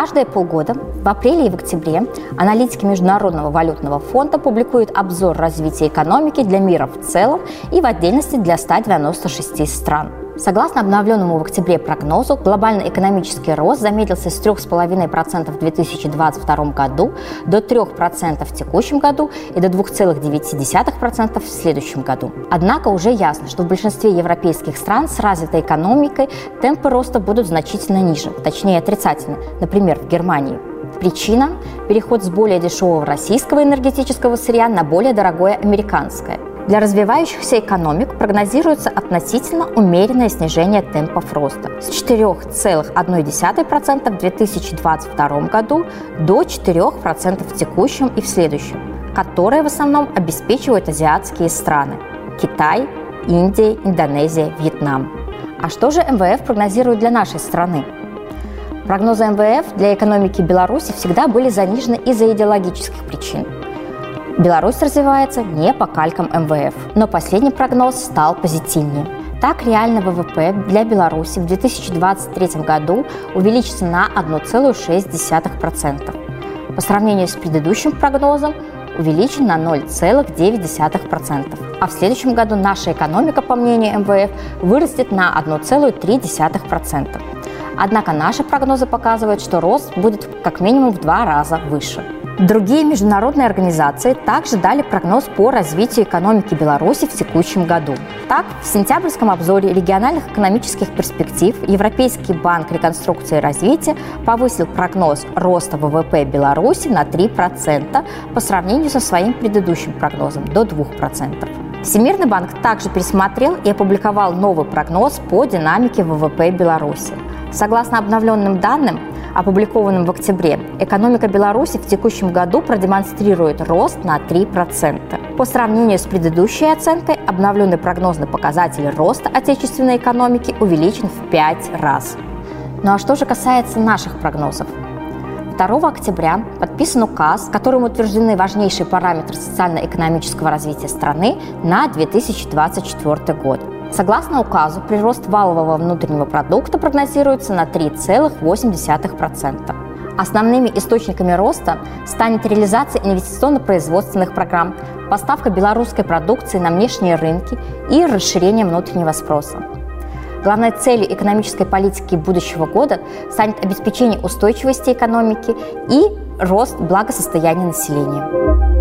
Каждые полгода, в апреле и в октябре, аналитики Международного валютного фонда публикуют обзор развития экономики для мира в целом и в отдельности для 196 стран. Согласно обновленному в октябре прогнозу, глобальный экономический рост замедлился с 3,5% в 2022 году до 3% в текущем году и до 2,9% в следующем году. Однако уже ясно, что в большинстве европейских стран с развитой экономикой темпы роста будут значительно ниже, точнее отрицательны, например, в Германии. Причина – переход с более дешевого российского энергетического сырья на более дорогое американское – для развивающихся экономик прогнозируется относительно умеренное снижение темпов роста с 4,1% в 2022 году до 4% в текущем и в следующем, которые в основном обеспечивают азиатские страны – Китай, Индия, Индонезия, Вьетнам. А что же МВФ прогнозирует для нашей страны? Прогнозы МВФ для экономики Беларуси всегда были занижены из-за идеологических причин – Беларусь развивается не по калькам МВФ, но последний прогноз стал позитивнее. Так, реальный ВВП для Беларуси в 2023 году увеличится на 1,6%. По сравнению с предыдущим прогнозом увеличен на 0,9%. А в следующем году наша экономика, по мнению МВФ, вырастет на 1,3%. Однако наши прогнозы показывают, что рост будет как минимум в два раза выше. Другие международные организации также дали прогноз по развитию экономики Беларуси в текущем году. Так, в сентябрьском обзоре региональных экономических перспектив Европейский банк реконструкции и развития повысил прогноз роста ВВП Беларуси на 3% по сравнению со своим предыдущим прогнозом до 2%. Всемирный банк также пересмотрел и опубликовал новый прогноз по динамике ВВП Беларуси. Согласно обновленным данным, опубликованным в октябре, экономика Беларуси в текущем году продемонстрирует рост на 3%. По сравнению с предыдущей оценкой, обновленный прогнозный показатель роста отечественной экономики увеличен в 5 раз. Ну а что же касается наших прогнозов? 2 октября подписан указ, которым утверждены важнейшие параметры социально-экономического развития страны на 2024 год. Согласно указу, прирост валового внутреннего продукта прогнозируется на 3,8%. Основными источниками роста станет реализация инвестиционно-производственных программ, поставка белорусской продукции на внешние рынки и расширение внутреннего спроса. Главной целью экономической политики будущего года станет обеспечение устойчивости экономики и рост благосостояния населения.